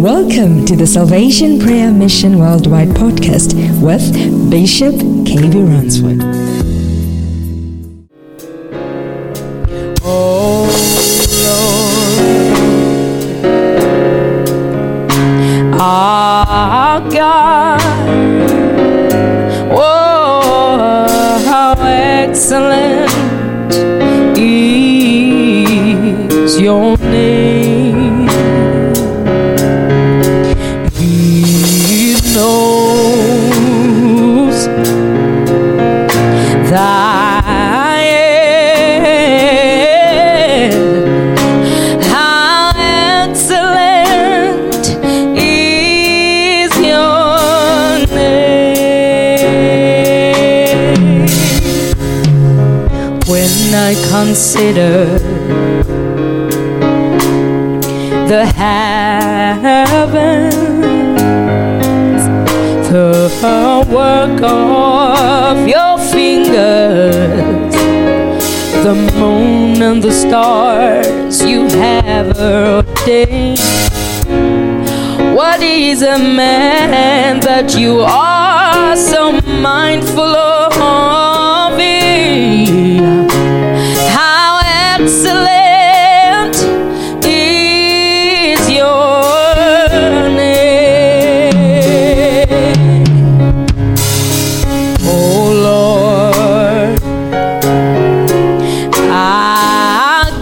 Welcome to the Salvation Prayer Mission Worldwide podcast with Bishop KB Ransford. I consider the heavens the work of your fingers, the moon and the stars you have ordained. What is a man that you are so mindful of him?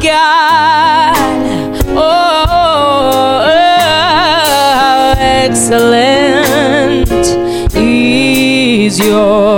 God, oh, oh, oh, how excellent is your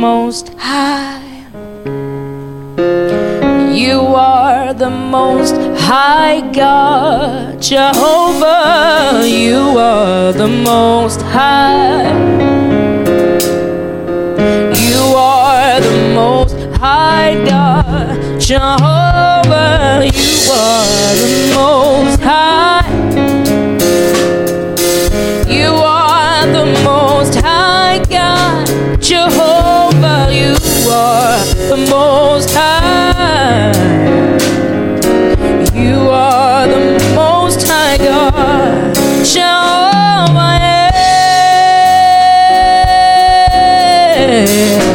most high. You are the most high God, Jehovah. You are the most high. You are the most high God, Jehovah. You are the most high. You are the most Jehovah. You are the most high. You are the most high God, Jehovah. yeah.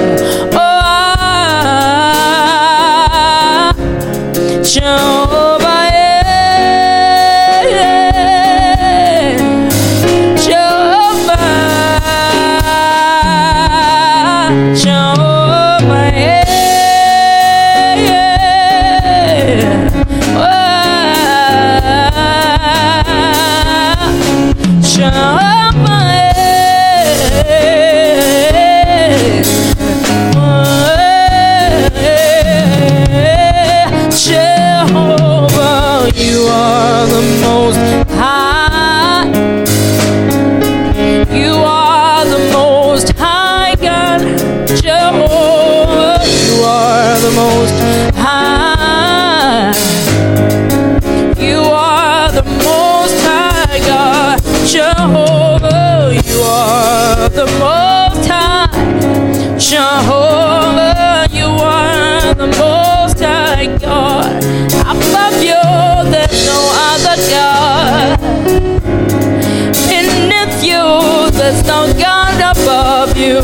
ocean. Jehovah, you are. Jehovah, you are the most high God. Above you, there's no other God. Beneath you, there's no God above you.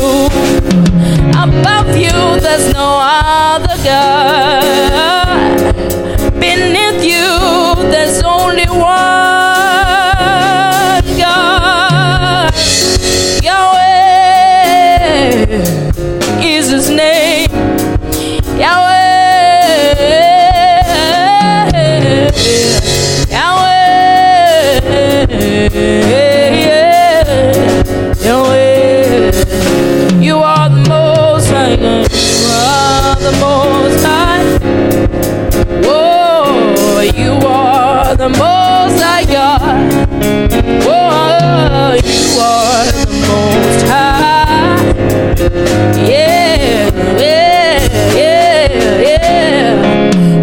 Above you, there's no other God. You are the most high. You are the most high. Whoa, you are the most high. Whoa, oh, you are the most high. Yeah, yeah, yeah. Yeah.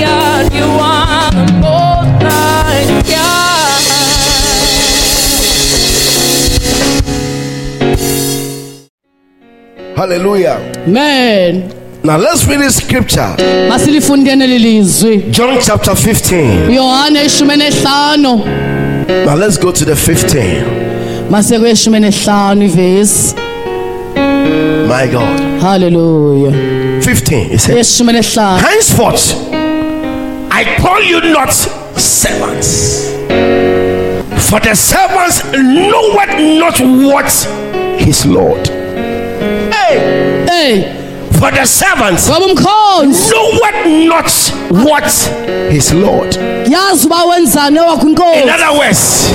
God. You are the most high God. Hallelujah. man Now let's read this scripture. masilifundeni John chapter 15. yohane ishumi nehlanu Now let's go to the 15. mase kweshumi nehlanu ivesi My God. haleluya 15. It says, yeshumi Henceforth, I call you not servants. For the servants knoweth not what his Lord. Hey, ey for the servants knoweth not what his Lord. yazi uba wenzani ewakho In other words,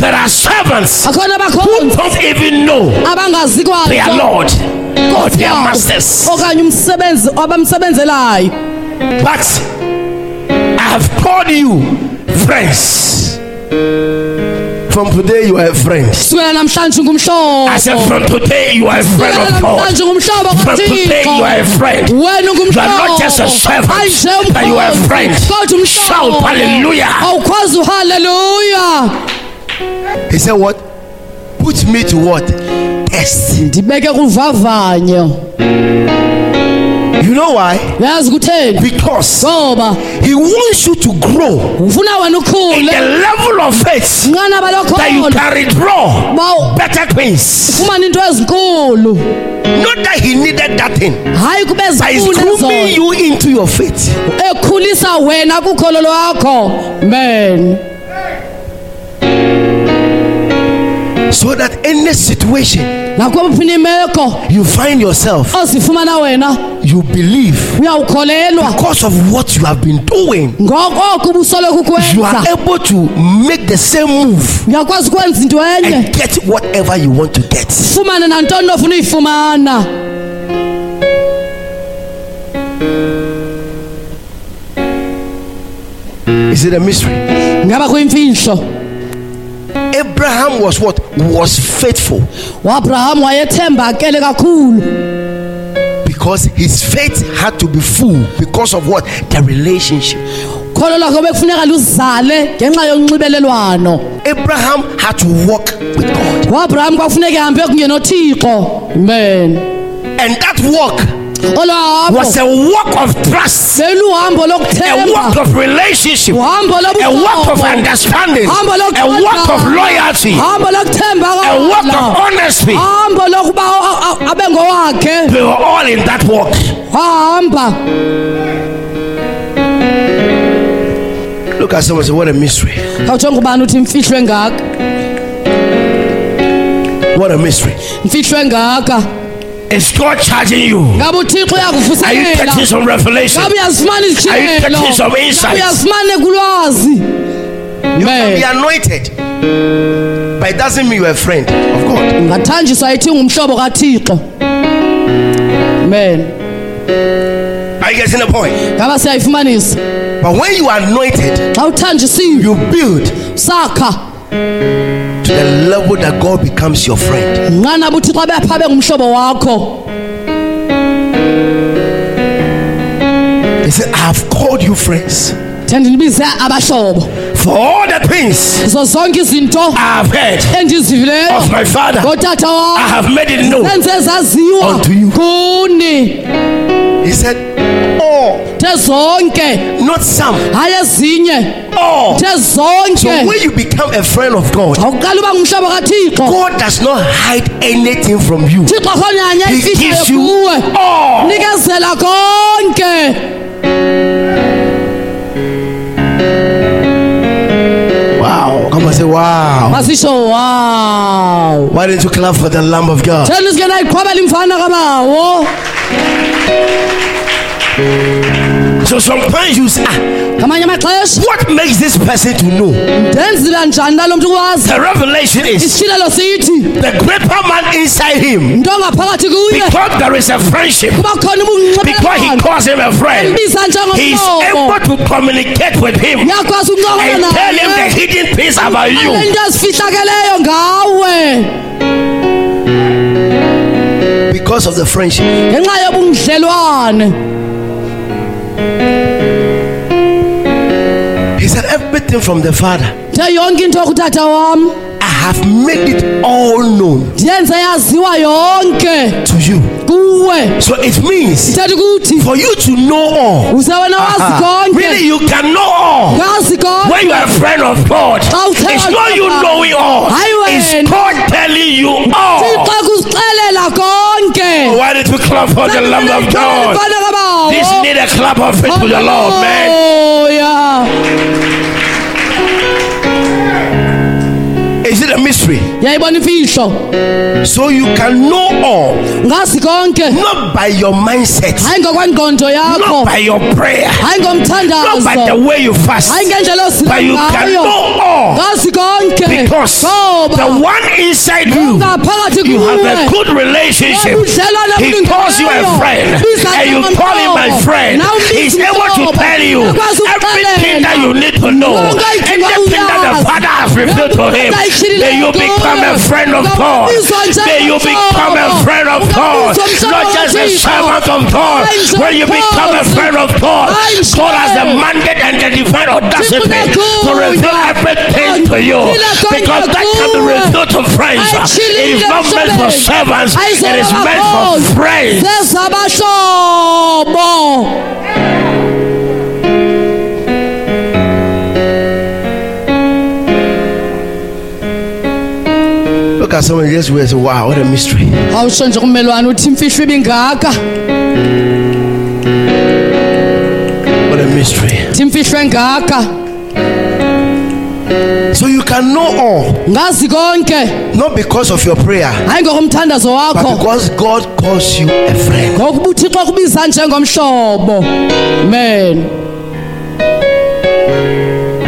there are servants who don't even know their Lord or their masters. okanye umsebenzi abamsebenzelayo But have called you friends. From today, you are a friend. I said, from today, you are a friend of God. From today, you are a friend. You are not just a servant, but you are a friend. Shout hallelujah. He said, What? Put me to what? Test. You know why? Because He wants you to grow in the level of faith that you can withdraw better things. ufumane into ezinkulu. Not that He needed that thing, but He's grooming you into your faith. ekhulisa wena kukholo lwakho. Man So that any situation you find yourself, you believe because of what you have been doing. You are able to make the same move uyakwazi ukwenza into enye and get whatever you want to get. ufumane nantoni ofuna uyifumana Is it a mystery? Abraham was what? Was faithful wayethembakele kakhulu because his faith had to be full because of what? The relationship. kholo lakho bekufuneka luzale ngenxa yonxibelelwano Abraham had to walk with God. uabraham kwakufuneka ehambe kunye nothixo amen And that walk was a walk of trust, a walk of relationship, a walk of understanding, a walk of loyalty, a walk of honesty. They were all in that walk. Look at someone say, What a mystery! khawujonga ubani uthi mfihlwe ngaka What a mystery! Mfihlwe ngaka Is God charging you? ngabe uthixo Are you uyakuvuselela getting some revelation? Are you izitshiyelo getting some insights? ngabe uyazifumana kulwazi You can be anointed, but it doesn't mean you're a friend of God. ungathanjiswa yithi ngumhlobo kathixo amen Are you getting the point? ngaba siyayifumanisa But when you are anointed, xa uthanjisiwe you build sakha to the level that God becomes your friend. nqanaba uthixo bepha bengumhlobo wakho He said, I have called you friends the ndinibize abahlobo for all the things zo zonke izinto I have heard endizivileyo of my Father. ngotata I wam have made it known. enze zaziwa Unto you. kuni He said, All, zonke not some, ezinye all. So when you become a friend of God, awuqala uba ngumhlobo kathixo God does not hide anything from you. He gives you kuwe all. nikezela konke Wow. Come and say, Wow. masisho wow Why didn't you clap for the Lamb of God? sike nayiqhwabela imfana kabawo So sometimes you say, ah, amaxesha What makes this person to know? ndenzile njani nalo mntu ukwazi The revelation is isitshilelo sithi the greater man inside him mntu ongaphakathi kuye because there is a friendship, kuba khona because he ubunxibelelwano calls him a friend. He's njengomhlobo able to communicate with him uyakwazi ukuncokola and tell him the naye hidden things about you. into ezifihlakeleyo ngawe Because of the friendship. ngenxa He said, Everything from the Father, nto yonke into kutata wam I have made it all known ndiyenze yaziwa yonke to you. Kuwe So it means for you to know all, uze wena wazi ah, really you can know all. When you are a friend of God, it's not you knowing all, it's. God telling you all. thixo kusixelela konke. Why did we clap for the Lamb of God? This need a clap of faith to the Lord, man. Hallelujah. Is it a mystery? yayibona imfihlo? So you can know all, ngazi konke. Not by your mindset, hayi ngokwengqondo yakho. Not by your prayer, hayi not by the way you fast, hayi ngendlela but you can know all ngazi konke because the one inside you, you have a good relationship. He calls you a friend, and you call him my friend. He's able to tell you everything that you need to know, everything that the. Father has revealed to him. May you become a friend of God. May you become a friend of God, not just a servant of God. When you become a friend of God, God has the mandate and the divine audacity to reveal to you because that can be uyakhula. revealed to friends. It is not meant for servants, it is meant for friends. zezabahlobo Look at someone just and say, Wow, what a mystery. awutsho nje kummelwane uthi imfihlo ibingaka What a mystery. uthi imfihlo engaka So you can know all, ngazi konke. Not because of your prayer, ngokomthandazo but because God calls you a friend. ngokuba uthixo kubiza njengomhlobo. Men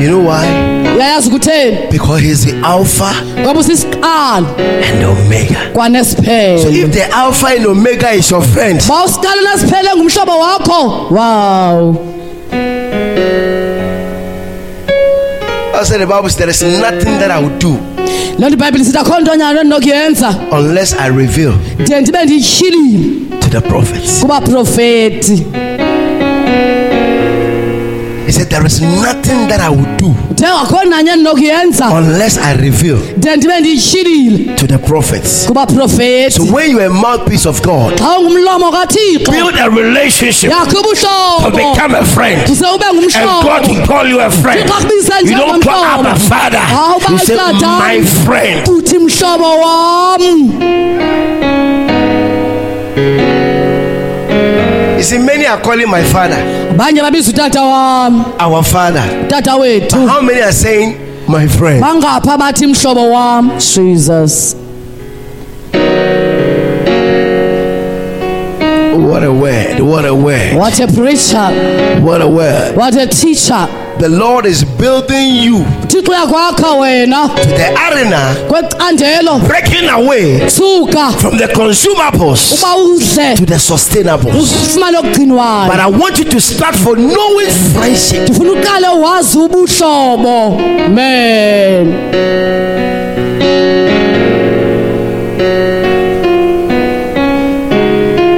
You know why? uyayazi ukutheni Because He's the Alpha ngoba usisiqalo and Omega. So if the Alpha and Omega is your friend, ba usiqalo nesiphele ngumhlobo wakho. Wow Said the Bible says there is nothing that I will do loo nto ibhayibhile sithi akho nto nyana endinokuyenza unless I reveal ndiye ndibe ndiyityhilile to the prophets. He said, There is nothing that I will do uthe akho nanye endinokuyenza unless I reveal de ndibe ndiyityhilile to the prophets. So when you're a mouthpiece of God, xa ungumlomo kathixo build a relationship to become a friend. And God will call you a friend. You don't call Abba Father. You say. My friend. Uthi mhlobo wam You see, many are calling my father abanye babiza utata wam our father. utata wethu How many are saying my friend? bangapha bathi mhlobo wam jesus What a word. What a word. what a preacher What a word. what a teacher The Lord is building you. Thixo uyakwakha wena. To the arena, breaking away from the consumables to the sustainables. But I want you to start for knowing friendship. ndifuna uqale wazi ubuhlobo. Man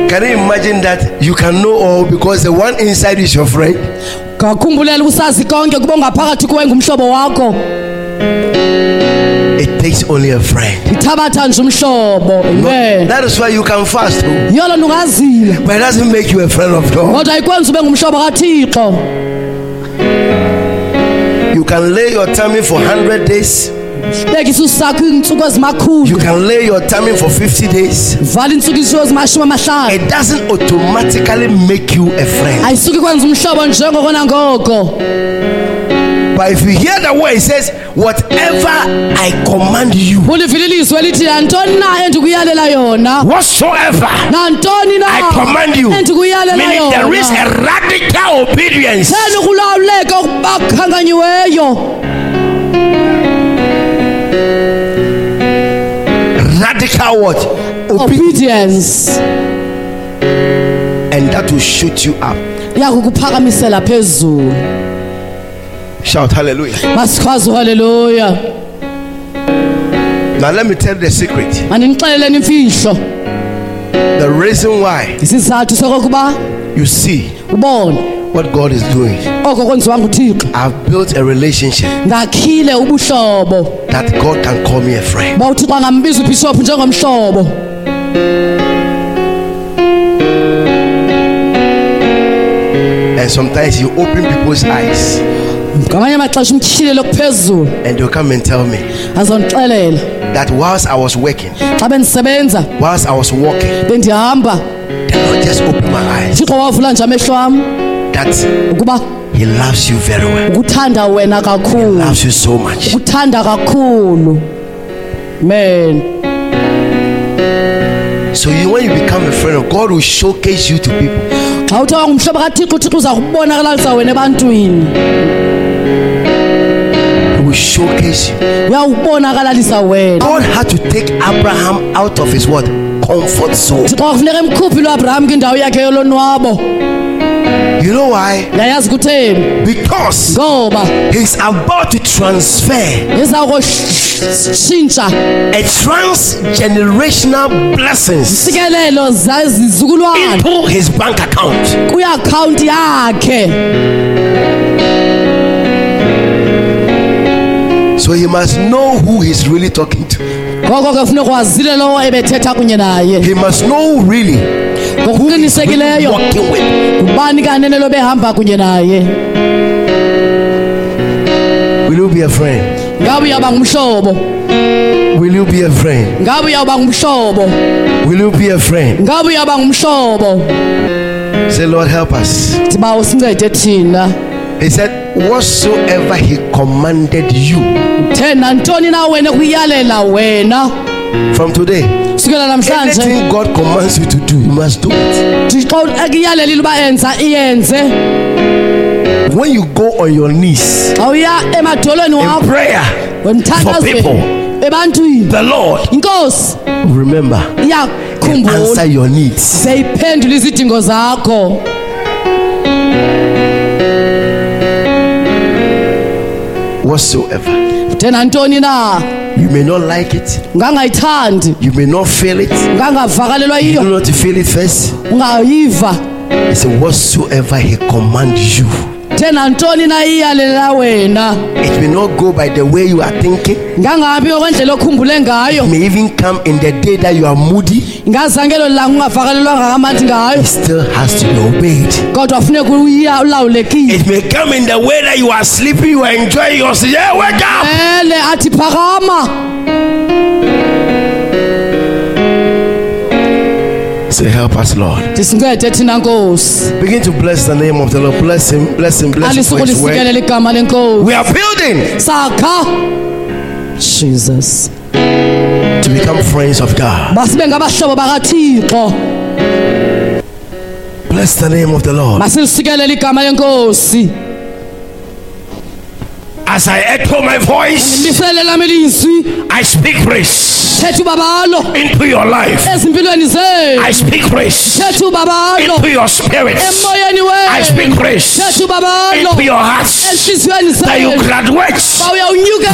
Can you imagine that you can know all because the one inside is your friend? Ngakhumbulela usazi konke ungaphakathi kuwe ngumhlobo wakho It takes only a friend. ithabatha nje umhlobo amen That is why you can fast, oh, yiyo loo nto ungazile but it doesn't make you a friend of God. kodwa ayikwenza ube ngumhlobo kathixo You can lay your tummy for 100 days. Beka isisu sakho iintsuku ezimakhulu You can lay your timing for 50 days. vala iintsuku isisu ezimashumi amahlanu It doesn't automatically make you a friend. ayisuki kwenza umhlobo njengoko nangoko But if you hear the word, it says, Whatever I command you, ulivile ilizwi elithi nantoni na endikuyalela yona whatsoever I command you, meaning there is a radical obedience. Radical what? Obedience. And that will shoot you up. phezulu Shout hallelujah. masikhwazi uhaleluya Now let me tell you the secret. mandinixeleleni imfihlo The reason why isizathu sokokuba you see ubone what God is doing. oko kwenziwa nguthixo. I've built a relationship ubuhlobo. that God can call me a friend. uba uthixo angambiza ubhishophu njengomhlobo. And sometimes you open people's eyes ngamanye amaxesha umtyhilelo kuphezulu and they'll come and tell me azondixelela. that whilst I was working, xa bendisebenza whilst I was walking, bendihamba the Lord just opened my eyes. Thixo wavula nje amehlo am that ukuba He loves you very well. ukuthanda wena kakhulu Loves you so much. ukuthanda kakhulu man So you, when you become a friend of God, will showcase you to people. xa uthe wangumhlobo kathixo uthixo uza kubonakalisa wena ebantwini He will showcase you. uyawubonakalisa wena God had to take Abraham out of his what comfort zone. thixo kwakufuneka emkhuphile uabraham kwindawo yakhe yolonwabo You know why? Because he's about to transfer a transgenerational blessings into his bank account. So he must know who he's really talking to. ngoko ke funeka wazile lowo ebethetha kunye naye He must know really ngokuqinisekileyo working with. Ngubani kanene lo behamba kunye naye Will you be a friend? ngabe uyawuba ngumhlobo Will you be a friend? ngabe uyawuba ngumhlobo Will you be a friend? ngabe uyawuba ngumhlobo Say, Lord, help us. usincede thina He said, Whatsoever he commanded you the nantoni na wena kuyalela wena from today, anything God commands you to do, you must do it. xa ekuyalelile uba enza iyenze When you go on your knees xa uya emadolweni in prayer, for people. the Lord, inkosi remember, iyakhumbula answer your needs. seyiphendula izidingo zakho Whatsoever. De nantoni na? You may not like it, ungangayithandi you may not feel it, ungangavakalelwa you yiyo know to feel it first. ungayiva. He said, Whatsoever he command you, the nantoni na iyalela wena It may not go by the way you are thinking. ngangabi okwendlela okhumbule ngayo It may even come in the day that you are moody. ngazangelo langa ungavakalelwanga kamanzi ngayo It still has to be obeyed. kodwa funeka uya- ulawulekile It may come in the way that you are sleeping, you are enjoying your sleep. Yeah, wake up! ele athi phakama Say, help us, Lord. ndisincede thina nkosi Begin to bless the name of the Lord. Bless him, bless him, bless him for alisuku his word. lisikelela igama lenkosi We are building sakha jesus to become friends of God. masibe ngabahlobo bakathixo Bless the name of the Lord. masilisikelele igama lenkosi As I echo my voice, liselele lami ilizwi I speak grace thetha ubabalo. Into your life. ezimpilweni zenu I speak grace. Thetha ubabalo. Into your emoyeni I speak grace. Thetha ubabalo. Into your hearts enhliziyweni that you graduate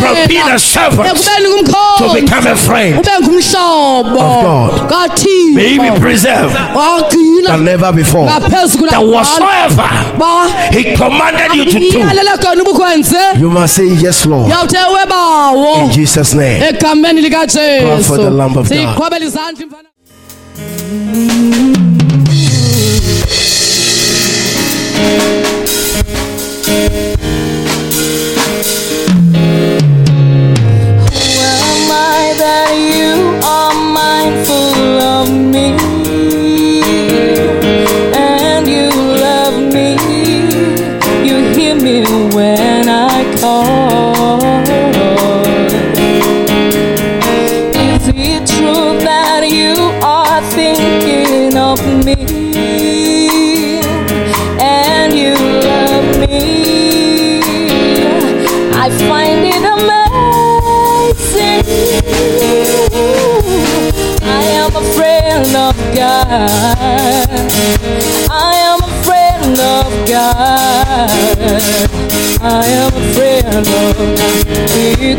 from being a servant ekubeni to become a friend. ube ngumhlobo. Of God. May be preserved wagcina. than never before. That whatsoever he commanded you to do, iyalela khona ubukwenze you must say yes, Lord. In Jesus' name. Egameni Clap for the Lamb likajesu of God. siqhwabela izandla imfana am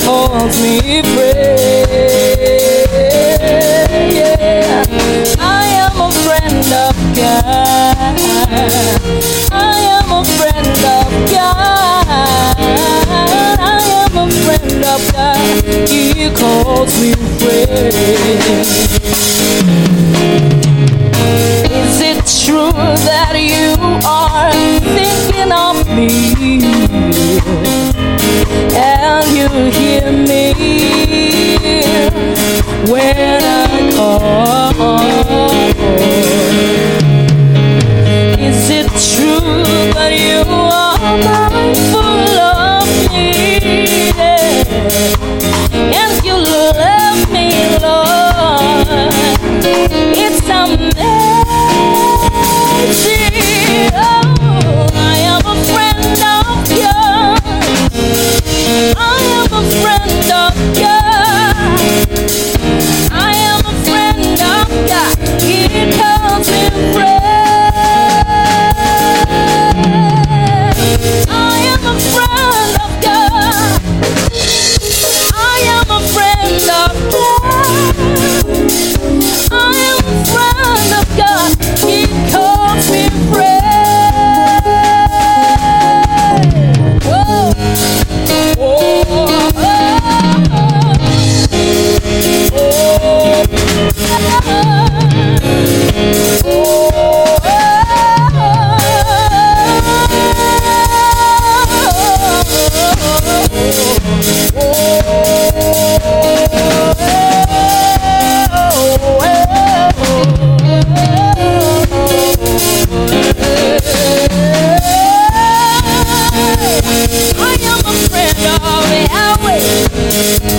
Calls me friend. Yeah. I am a friend of God. I am a friend of God. I am a friend of God. He calls me friend. Is it true that you are thinking of me? And you hear me when I call. Is it true that you are mindful of me? And you love me, Lord. It's amazing. Oh, be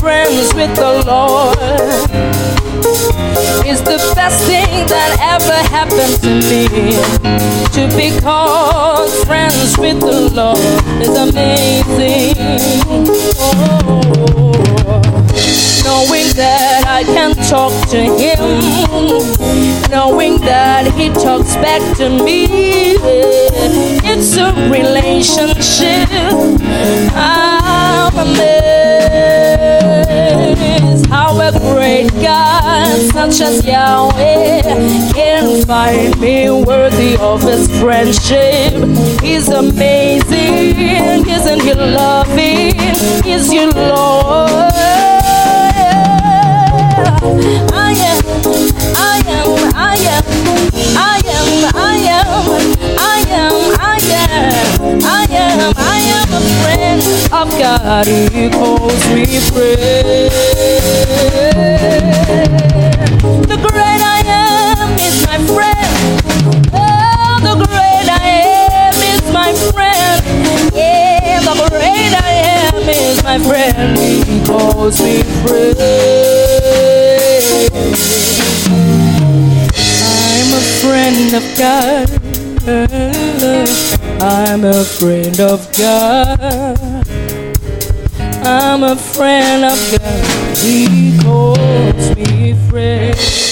friends with the Lord is the best thing that ever happened to me. To be called friends with the Lord is amazing. Knowing that I can talk to him, knowing that he talks back to me. It's a relationship. I'm amazed such as Yahweh can find me worthy of his friendship. He's amazing, isn't he loving? Is you Lord? I am, I am, I am, I am, I am, I am, I am, I am, I am a friend of God. He calls me friend. My friend. He calls me friend. I'm a friend of God. I'm a friend of God. I'm a friend of God. He calls me friend.